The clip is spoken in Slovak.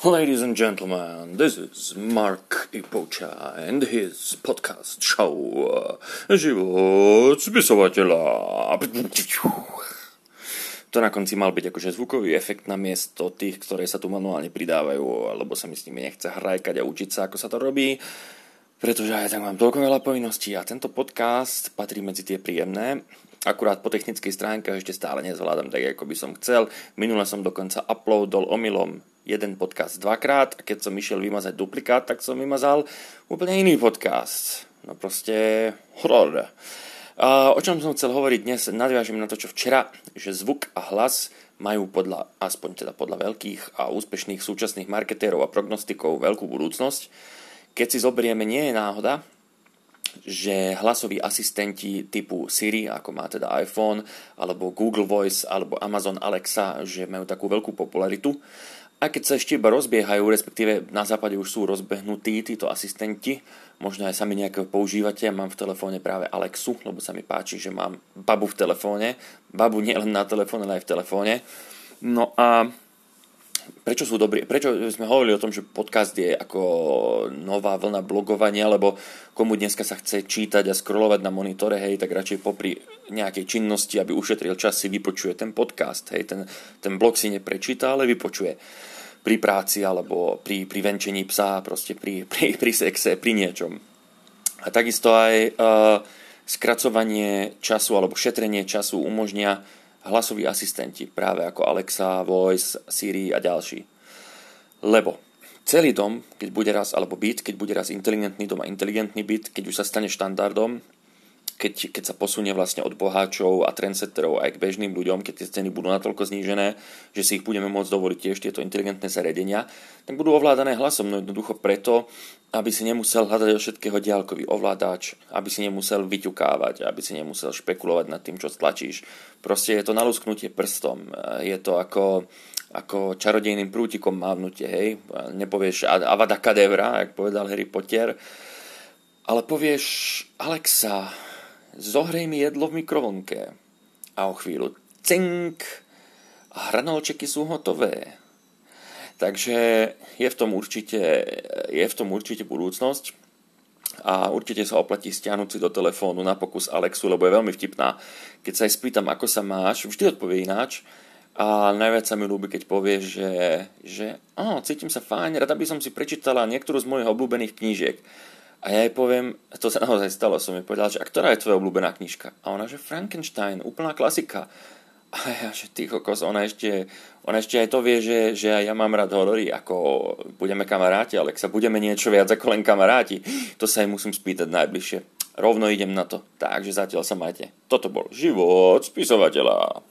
Ladies and gentlemen, this is Mark Ipocha and his podcast show Život spisovateľa. To na konci mal byť akože zvukový efekt na miesto tých, ktoré sa tu manuálne pridávajú, alebo sa mi s nimi nechce hrajkať a učiť sa, ako sa to robí, pretože aj tak mám toľko veľa povinností a tento podcast patrí medzi tie príjemné. Akurát po technickej stránke ešte stále nezvládam tak, ako by som chcel. Minule som dokonca uploadol omylom jeden podcast dvakrát a keď som išiel vymazať duplikát, tak som vymazal úplne iný podcast. No proste horor. A o čom som chcel hovoriť dnes, nadviažem na to, čo včera, že zvuk a hlas majú podľa, aspoň teda podľa veľkých a úspešných súčasných marketérov a prognostikov veľkú budúcnosť. Keď si zoberieme, nie je náhoda, že hlasoví asistenti typu Siri, ako má teda iPhone, alebo Google Voice, alebo Amazon Alexa, že majú takú veľkú popularitu a keď sa ešte iba rozbiehajú, respektíve na západe už sú rozbehnutí títo asistenti, možno aj sami nejakého používate, ja mám v telefóne práve Alexu, lebo sa mi páči, že mám babu v telefóne, babu nielen na telefóne, ale aj v telefóne. No a prečo sú dobrí, prečo sme hovorili o tom, že podcast je ako nová vlna blogovania, lebo komu dneska sa chce čítať a scrollovať na monitore, hej, tak radšej popri nejakej činnosti, aby ušetril čas, si vypočuje ten podcast, hej, ten, ten blog si neprečíta, ale vypočuje pri práci alebo pri, pri venčení psa, proste pri, pri, pri sexe, pri niečom. A takisto aj uh, skracovanie času alebo šetrenie času umožnia hlasoví asistenti, práve ako Alexa, Voice, Siri a ďalší. Lebo celý dom, keď bude raz, alebo byt, keď bude raz inteligentný dom a inteligentný byt, keď už sa stane štandardom, keď, keď sa posunie vlastne od boháčov a trendsetterov aj k bežným ľuďom, keď tie ceny budú natoľko znížené, že si ich budeme môcť dovoliť tiež tieto inteligentné zariadenia, tak budú ovládané hlasom, no jednoducho preto, aby si nemusel hľadať od všetkého diálkový ovládač, aby si nemusel vyťukávať, aby si nemusel špekulovať nad tým, čo stlačíš. Proste je to nalusknutie prstom, je to ako, ako čarodejným prútikom mávnutie, hej. Nepovieš avada kadevra, jak povedal Harry Potter, ale povieš Alexa, zohrej mi jedlo v mikrovlnke. A o chvíľu cink a hranolčeky sú hotové. Takže je v tom určite, je v tom určite budúcnosť a určite sa oplatí stiahnuť si do telefónu na pokus Alexu, lebo je veľmi vtipná. Keď sa aj spýtam, ako sa máš, vždy odpovie ináč a najviac sa mi ľúbi, keď povie, že, že oh, cítim sa fajn, rada by som si prečítala niektorú z mojich obľúbených knížiek. A ja jej poviem, to sa naozaj stalo, som jej povedal, že a ktorá je tvoja obľúbená knižka? A ona, že Frankenstein, úplná klasika. A ja, že ty kokos, ona ešte, ona ešte aj to vie, že, že ja mám rád horory, ako budeme kamaráti, ale ak sa budeme niečo viac ako len kamaráti, to sa jej musím spýtať najbližšie. Rovno idem na to. Takže zatiaľ sa majte. Toto bol život spisovateľa.